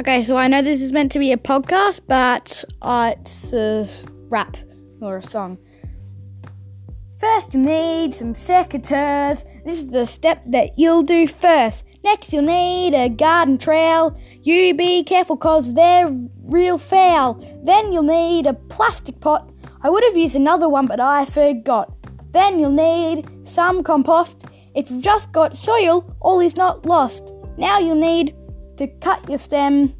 Okay, so I know this is meant to be a podcast, but uh, it's a rap or a song. First, you need some secateurs. This is the step that you'll do first. Next, you'll need a garden trowel. You be careful, cause they're real foul. Then, you'll need a plastic pot. I would have used another one, but I forgot. Then, you'll need some compost. If you've just got soil, all is not lost. Now, you'll need to cut your stem.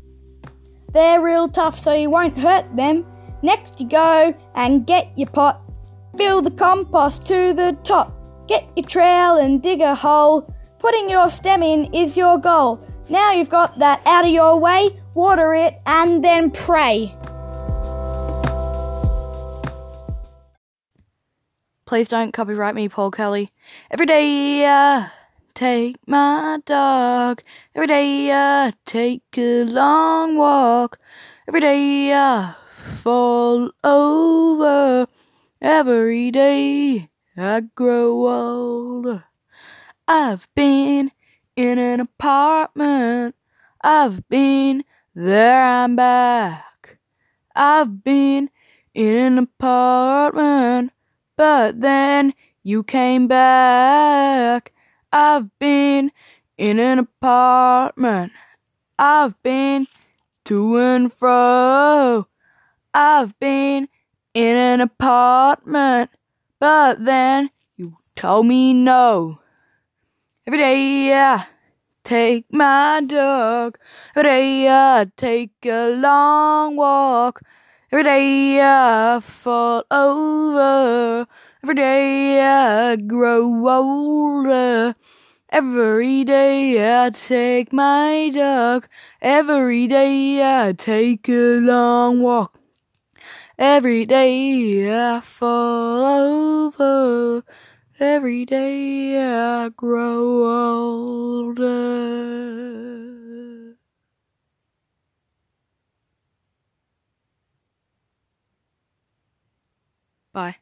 They're real tough, so you won't hurt them. Next, you go and get your pot. Fill the compost to the top. Get your trowel and dig a hole. Putting your stem in is your goal. Now you've got that out of your way, water it and then pray. Please don't copyright me, Paul Kelly. Every day I take my dog. Every day I take a long walk. Every day I fall over. Every day I grow older. I've been in an apartment. I've been there, I'm back. I've been in an apartment, but then you came back. I've been in an apartment. I've been to and fro. I've been in an apartment, but then you told me no. Every day I take my dog. Every day I take a long walk. Every day I fall over. Every day I grow older. Every day I take my dog. Every day I take a long walk. Every day I fall over. Every day I grow older. Bye.